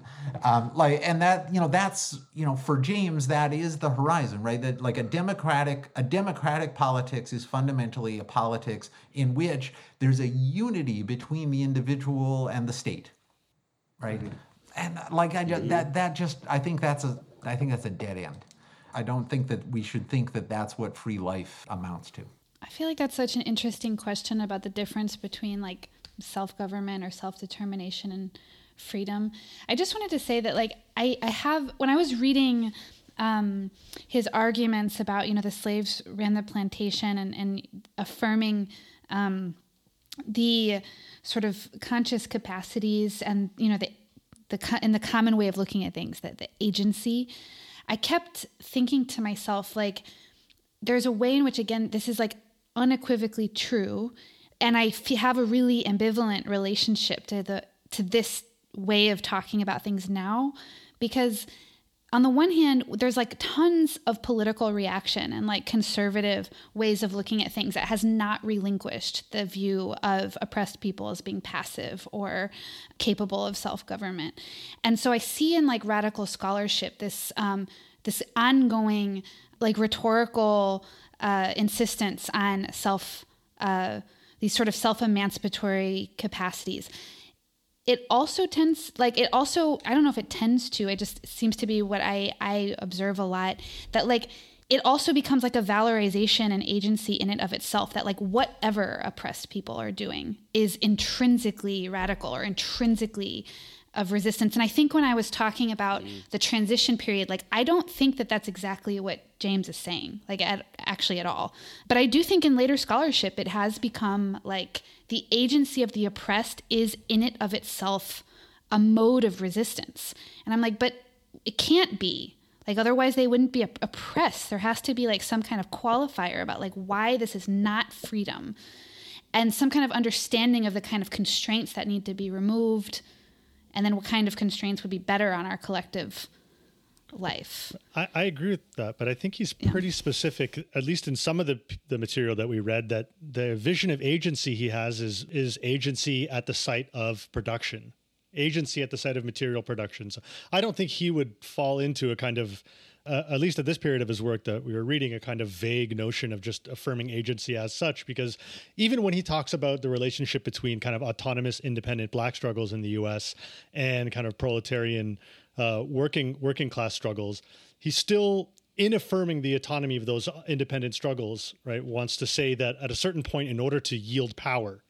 um, like, and that you know that's you know for James that is the horizon, right? That like a democratic a democratic politics is fundamentally a politics in which there's a unity between the individual and the state, right? Mm-hmm. And like I just, mm-hmm. that that just I think that's a I think that's a dead end. I don't think that we should think that that's what free life amounts to. I feel like that's such an interesting question about the difference between like self government or self determination and freedom. I just wanted to say that, like, I, I have, when I was reading um, his arguments about, you know, the slaves ran the plantation and, and affirming um, the sort of conscious capacities and, you know, the, the, in the common way of looking at things, that the agency. I kept thinking to myself, like, there's a way in which, again, this is like unequivocally true. And I f- have a really ambivalent relationship to the to this way of talking about things now because on the one hand, there's like tons of political reaction and like conservative ways of looking at things that has not relinquished the view of oppressed people as being passive or capable of self government. And so I see in like radical scholarship this um, this ongoing like rhetorical uh, insistence on self uh, these sort of self emancipatory capacities it also tends like it also i don't know if it tends to it just seems to be what i i observe a lot that like it also becomes like a valorization and agency in and of itself that like whatever oppressed people are doing is intrinsically radical or intrinsically of resistance and i think when i was talking about mm. the transition period like i don't think that that's exactly what james is saying like at, actually at all but i do think in later scholarship it has become like the agency of the oppressed is in it of itself a mode of resistance. And I'm like, but it can't be. Like otherwise they wouldn't be oppressed. There has to be like some kind of qualifier about like why this is not freedom and some kind of understanding of the kind of constraints that need to be removed and then what kind of constraints would be better on our collective life. I, I, agree with that, but I think he's pretty yeah. specific, at least in some of the the material that we read, that the vision of agency he has is is agency at the site of production, agency at the site of material production. So I don't think he would fall into a kind of uh, at least at this period of his work that we were reading a kind of vague notion of just affirming agency as such because even when he talks about the relationship between kind of autonomous independent black struggles in the US and kind of proletarian uh, working working class struggles, he still in affirming the autonomy of those independent struggles, right, wants to say that at a certain point, in order to yield power,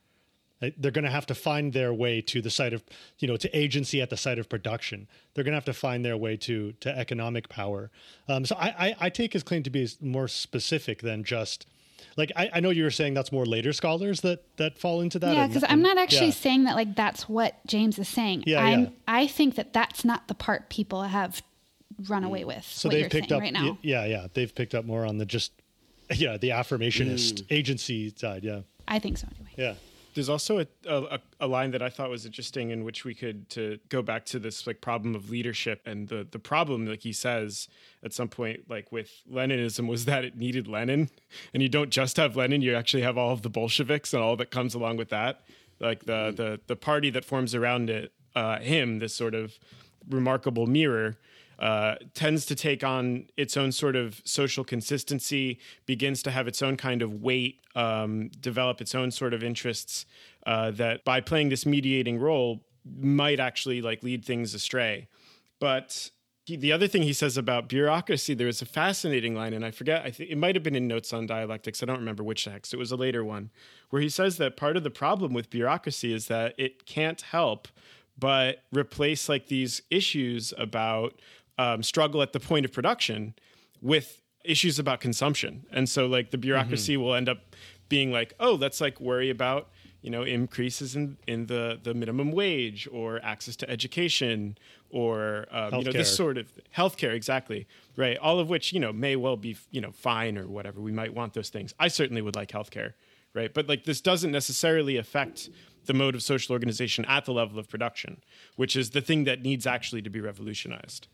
they're going to have to find their way to the site of, you know, to agency at the site of production. They're going to have to find their way to to economic power. Um, so I, I, I take his claim to be more specific than just like I, I, know you were saying that's more later scholars that that fall into that. Yeah, because I'm not actually yeah. saying that like that's what James is saying. Yeah, I'm, yeah. I think that that's not the part people have run away with. So they've picked up right now. Yeah, yeah, they've picked up more on the just yeah the affirmationist mm. agency side. Yeah, I think so anyway. Yeah. There's also a, a, a, line that I thought was interesting in which we could to go back to this like problem of leadership and the the problem like he says at some point like with Leninism was that it needed Lenin and you don't just have Lenin you actually have all of the Bolsheviks and all that comes along with that like the mm-hmm. the the party that forms around it uh, him this sort of remarkable mirror uh, tends to take on its own sort of social consistency, begins to have its own kind of weight, um, develop its own sort of interests uh, that by playing this mediating role might actually like lead things astray. But he, the other thing he says about bureaucracy, there was a fascinating line, and I forget, I think it might have been in Notes on Dialectics. I don't remember which text. It was a later one, where he says that part of the problem with bureaucracy is that it can't help but replace like these issues about um, struggle at the point of production with issues about consumption. And so like the bureaucracy mm-hmm. will end up being like, oh, let's like worry about you know increases in in the the minimum wage or access to education or um, you know this sort of healthcare exactly right? All of which you know may well be you know fine or whatever. We might want those things. I certainly would like healthcare right? But like this doesn't necessarily affect the mode of social organization at the level of production which is the thing that needs actually to be revolutionized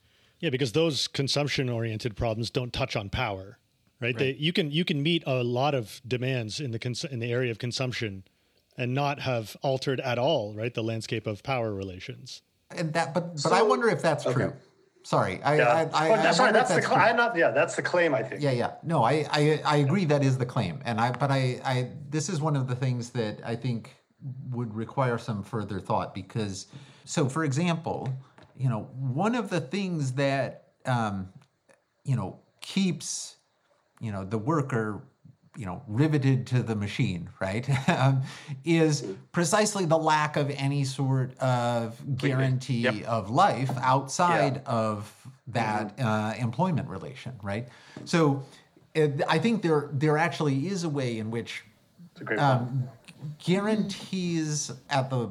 yeah, because those consumption-oriented problems don't touch on power, right? right. They, you can you can meet a lot of demands in the cons- in the area of consumption, and not have altered at all, right, the landscape of power relations. And that, but but so, I wonder if that's okay. true. Sorry, I, yeah. I, I, well, that's, I that's, that's the cl- I'm not. Yeah, that's the claim. I think. Yeah, yeah. No, I, I, I agree that is the claim, and I, but I, I, this is one of the things that I think would require some further thought because, so for example, you know, one of the things that um, you know keeps you know the worker you know riveted to the machine right um, is precisely the lack of any sort of guarantee yep. of life outside yeah. of that mm-hmm. uh, employment relation right so it, i think there there actually is a way in which um, guarantees at the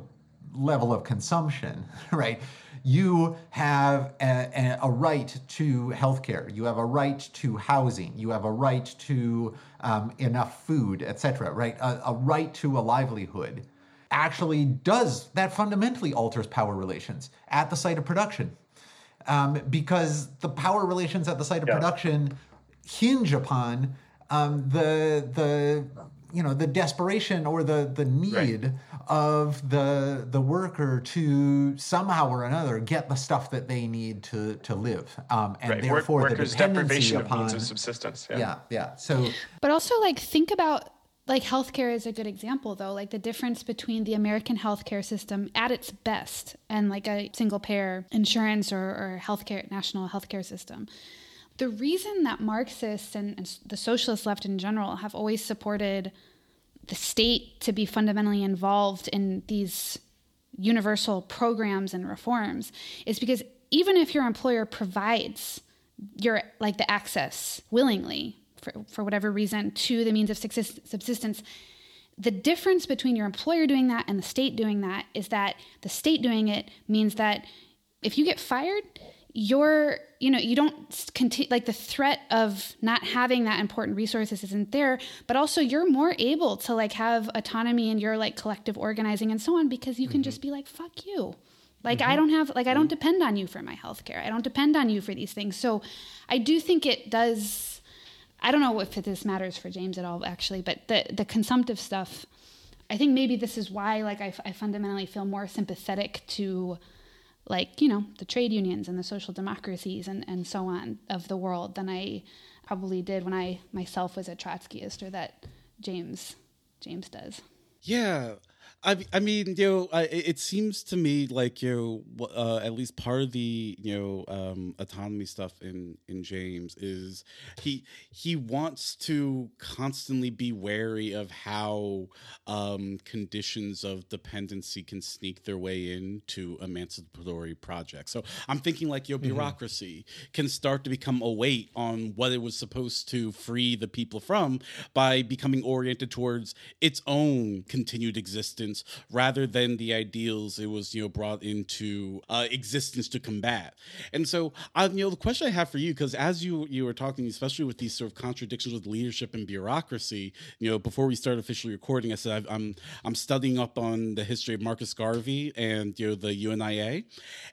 level of consumption right you have a, a, right to healthcare, you have a right to housing, you have a right to um, enough food, etc. Right, a, a right to a livelihood actually does that fundamentally alters power relations at the site of production um, because the power relations at the site of Yeah. production hinge upon um, the the you know the desperation or the the need of the the worker to somehow or another get the stuff that they need to to live um, and Right. Work, therefore the workers' dependency deprivation of upon means of subsistence. Yeah. yeah yeah so But also, like, think about like healthcare is a good example, though. Like the difference between the American healthcare system at its best and like a single payer insurance or, or healthcare national healthcare system. The reason that Marxists and, and the socialist left in general have always supported the state to be fundamentally involved in these universal programs and reforms is because even if your employer provides your like the access willingly for, for whatever reason to the means of subsistence the difference between your employer doing that and the state doing that is that the state doing it means that if you get fired you're you know you don't continue like the threat of not having that important resources isn't there but also you're more able to like have autonomy in your like collective organizing and so on because you can mm-hmm. just be like fuck you. Like i mm-hmm. don't have like i don't mm-hmm. depend on you for my health care i don't depend on you for these things. So i do think it does i don't know if this matters for james at all actually but the the consumptive stuff i think maybe this is why like i, I fundamentally feel more sympathetic to like you know the trade unions and the social democracies and, and so on of the world than I probably did when I myself was a Trotskyist or that James James does. Yeah. I, I mean, you know, it seems to me like you know, uh, at least part of the you know um, autonomy stuff in in James is he he wants to constantly be wary of how um, conditions of dependency can sneak their way into emancipatory projects. So I'm thinking like your bureaucracy can start to become a weight on what it was supposed to free the people from by becoming oriented towards its own continued existence rather than the ideals it was you know brought into uh, existence to combat. And so uh, you know the question I have for you because as you you were talking especially with these sort of contradictions with leadership and bureaucracy, you know before we started officially recording I said I've, I'm I'm studying up on the history of Marcus Garvey and you know the UNIA,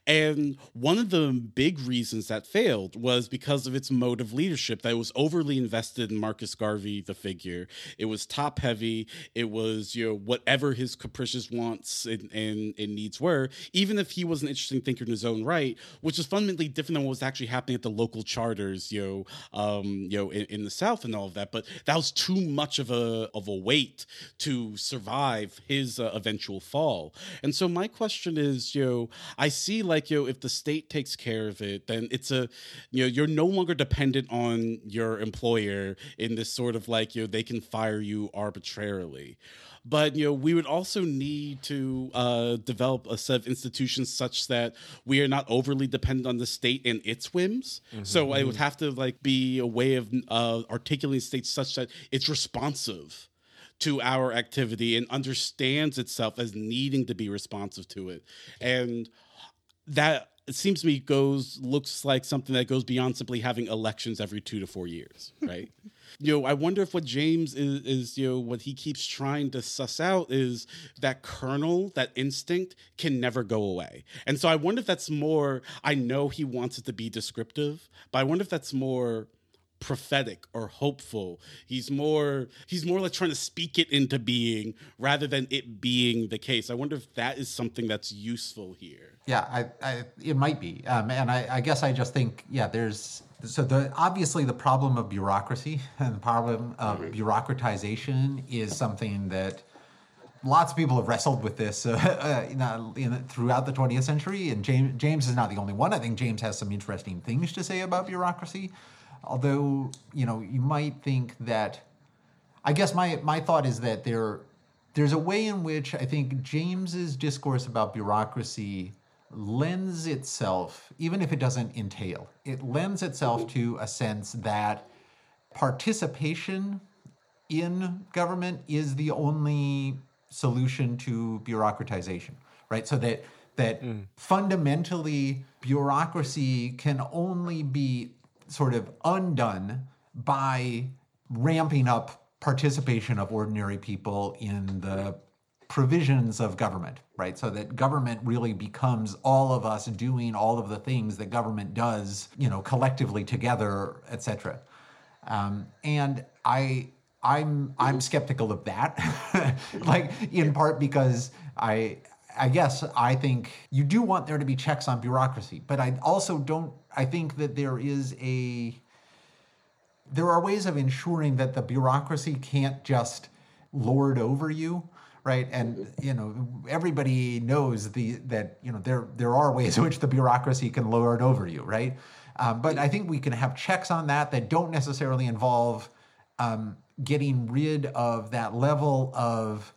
and one of the big reasons that failed was because of its mode of leadership that was overly invested in Marcus Garvey the figure. It was top heavy. It was you know whatever his capricious wants and, and, and needs were, even if he was an interesting thinker in his own right, which is fundamentally different than what was actually happening at the local charters, you know, um, you know, in, in the South and all of that. But that was too much of a of a weight to survive his uh, eventual fall. And so my question is, you know, I see like you know, if the state takes care of it, then it's a, you know, you're no longer dependent on your employer in this sort of like you know they can fire you arbitrarily but you know we would also need to uh, develop a set of institutions such that we are not overly dependent on the state and its whims. So it would have to like be a way of uh, articulating states such that it's responsive to our activity and understands itself as needing to be responsive to it. And that it seems to me goes looks like something that goes beyond simply having elections every two to four years right you know i wonder if what james is, is you know what he keeps trying to suss out is that kernel that instinct can never go away. And so i wonder if that's more i know he wants it to be descriptive but i wonder if that's more prophetic or hopeful. He's more he's more like trying to speak it into being rather than it being the case. I wonder if that is something that's useful here. Yeah, I, I, it might be, um, and I, I guess I just think, yeah, there's so the obviously the problem of bureaucracy and the problem of bureaucratization is something that lots of people have wrestled with this uh, uh, you know, in, throughout the 20th century, and James James is not the only one. I think James has some interesting things to say about bureaucracy, although you know you might think that. I guess my my thought is that there there's a way in which I think James's discourse about bureaucracy lends itself, even if it doesn't entail, it lends itself to a sense that participation in government is the only solution to bureaucratization, right? So that that hmm. fundamentally bureaucracy can only be sort of undone by ramping up participation of ordinary people in the provisions of government, right? So that government really becomes all of us doing all of the things that government does, you know, collectively together, et cetera. Um, and I, I'm, I'm skeptical of that, like in part because I, I guess I think you do want there to be checks on bureaucracy, but I also don't. I think that there is a there are ways of ensuring that the bureaucracy can't just lord over you right? And you know everybody knows the that you know there there are ways in which the bureaucracy can lord over you right? Um, but i think we can have checks on that that don't necessarily involve um, getting rid of that level of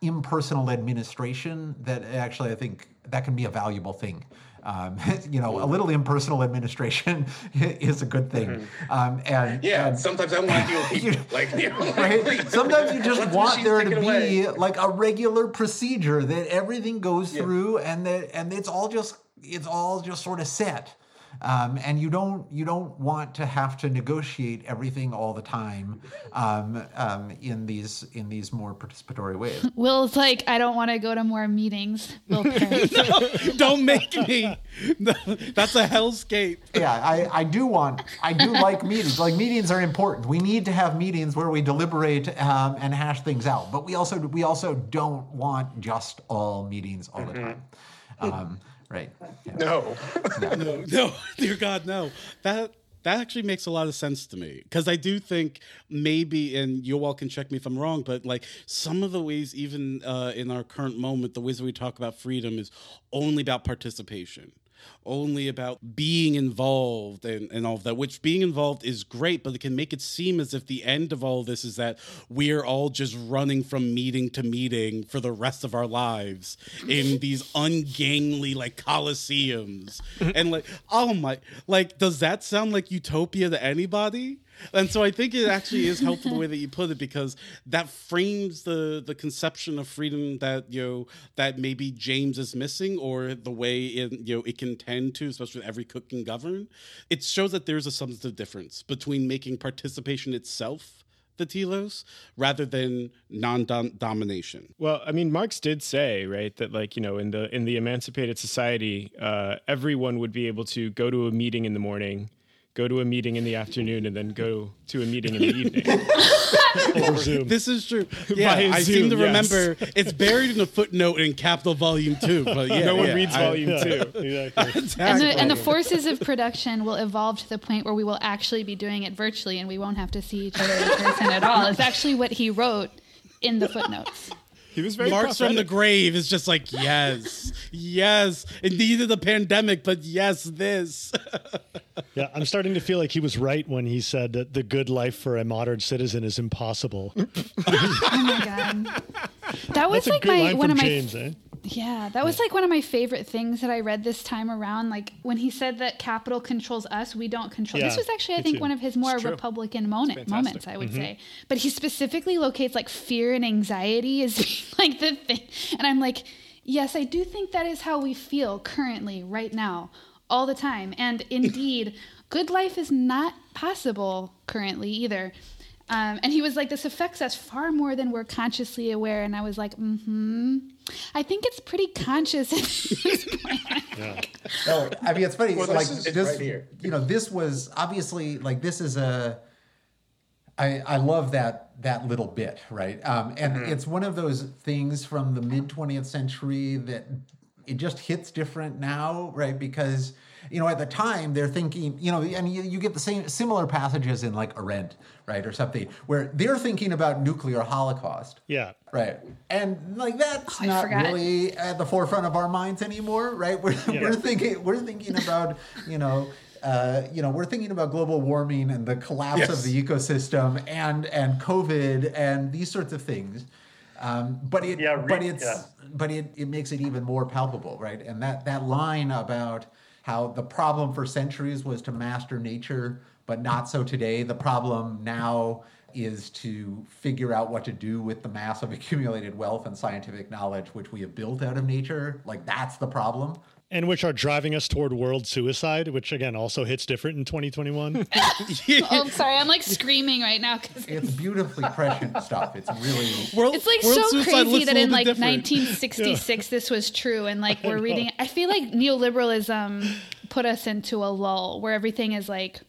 impersonal administration that actually i think that can be a valuable thing um, you know, a little impersonal administration is a good thing. Um, and Yeah, and- sometimes I want to deal with like, you know, right? Sometimes you just want there to be away. like a regular procedure that everything goes through, and that and it's all just it's all just sort of set. Um, and you don't you don't want to have to negotiate everything all the time um, um, in these in these more participatory ways. Will's like, I don't want to go to more meetings. Will Perry. Don't make me. No, that's a hellscape. yeah, I, I do want, I do like meetings. Like meetings are important. We need to have meetings where we deliberate um, and hash things out. But we also we also don't want just all meetings all the time. Um, right. Yeah. no. no, no, dear God, no. That that actually makes a lot of sense to me because I do think maybe, and you all can check me if I'm wrong, but like some of the ways, even uh, in our current moment, the ways that we talk about freedom is only about participation. Only about being involved and, and all of that, which being involved is great, but it can make it seem as if the end of all this is that we're all just running from meeting to meeting for the rest of our lives in these ungainly like coliseums. and like, oh my, like, does that sound like utopia to anybody? And so I think it actually is helpful the way that you put it because that frames the the conception of freedom that you know that maybe James is missing or the way it you know it can tend to, especially with every cook can govern. It shows that there's a substantive difference between making participation itself the telos rather than non-domination. Well, I mean, Marx did say, right, that like you know, in the in the emancipated society, uh, everyone would be able to go to a meeting in the morning, go to a meeting in the afternoon, and then go to a meeting in the evening. over Zoom. This is true. Yeah, I Zoom, seem to yes. remember it's buried in a footnote in Capital Volume Two. But yeah, no one yeah, reads I- volume Yeah, two. exactly. and, the, and the forces of production will evolve to the point where we will actually be doing it virtually and we won't have to see each other in person at all. It's actually what he wrote in the footnotes. He was very Marx from the grave is just like yes, yes. It needed a pandemic, but yes, this. Yeah, I'm starting to feel like he was right when he said that the good life for a modern citizen is impossible. Oh my god. That was That's like my one from of my James, eh? Yeah, that was like one of my favorite things that I read this time around. Like when he said that capital controls us, we don't control. this was actually, I think, too. one of his more. Republican moment, moments, I would say. But he specifically locates like fear and anxiety as being like the thing. And I'm like, yes, I do think that is how we feel currently, right now, all the time. And indeed, good life is not possible currently either. Um, and he was like, this affects us far more than we're consciously aware. And I was like, mm hmm. I think it's pretty conscious at this point. No, I mean it's funny. Well, like this is this, right you know, this was obviously like this is a. I I love that that little bit, right? Um, and Mm-hmm. it's one of those things from the mid twentieth century that it just hits different now, right? Because you know at the time they're thinking, you know, and you, you get the same similar passages in like Arendt, right, or something, where they're thinking about nuclear holocaust. Yeah. Right. And like that's Oh, not forgot. really at the forefront of our minds anymore, right? We're, we're thinking we're thinking about, you know, uh, you know, we're thinking about global warming and the collapse of the ecosystem and and COVID and these sorts of things. Um, but it Yeah, re- but it's yeah. but it, it makes it even more palpable, right? And that that line about how the problem for centuries was to master nature, but not so today. The problem now is to figure out what to do with the mass of accumulated wealth and scientific knowledge which we have built out of nature. Like that's the problem. And which are driving us toward world suicide, which again also hits different in 2021. Oh, I'm sorry. I'm like screaming right now because It's beautifully prescient stuff. It's really World, it's like world so crazy that in like different. 1966 this was true, and like we're reading. I feel like neoliberalism put us into a lull where everything is like.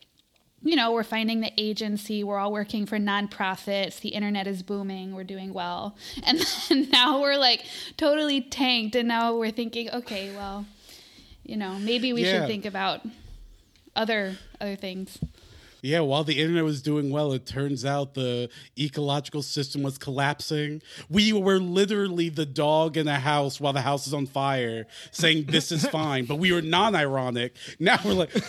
You know, we're finding the agency. We're all working for nonprofits. The internet is booming. We're doing well. And then now we're like totally tanked. And now we're thinking, okay, well, you know, maybe we Yeah. should think about other other things. Yeah, while the internet was doing well, it turns out the ecological system was collapsing. We were literally the dog in a house while the house is on fire, saying this is fine, but we were non-ironic. Now we're like,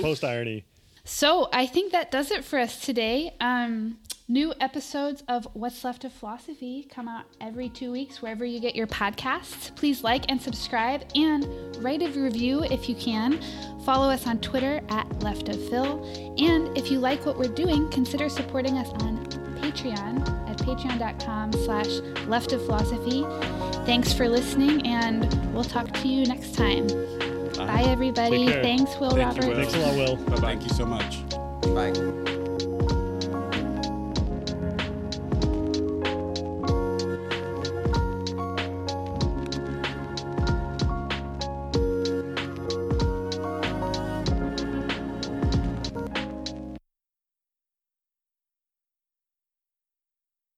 Post irony. So I think that does it for us today. Um, new episodes of What's Left of Philosophy come out every two weeks wherever you get your podcasts. Please like and subscribe and write a review if you can. Follow us on Twitter at Left of Phil. And if you like what we're doing, consider supporting us on Patreon at patreon.com slash left of philosophy. Thanks for listening and we'll talk to you next time. Bye everybody. Thanks, Will Thank you, Robert. Will. Thanks a lot, Will. Bye bye. thank you so much. like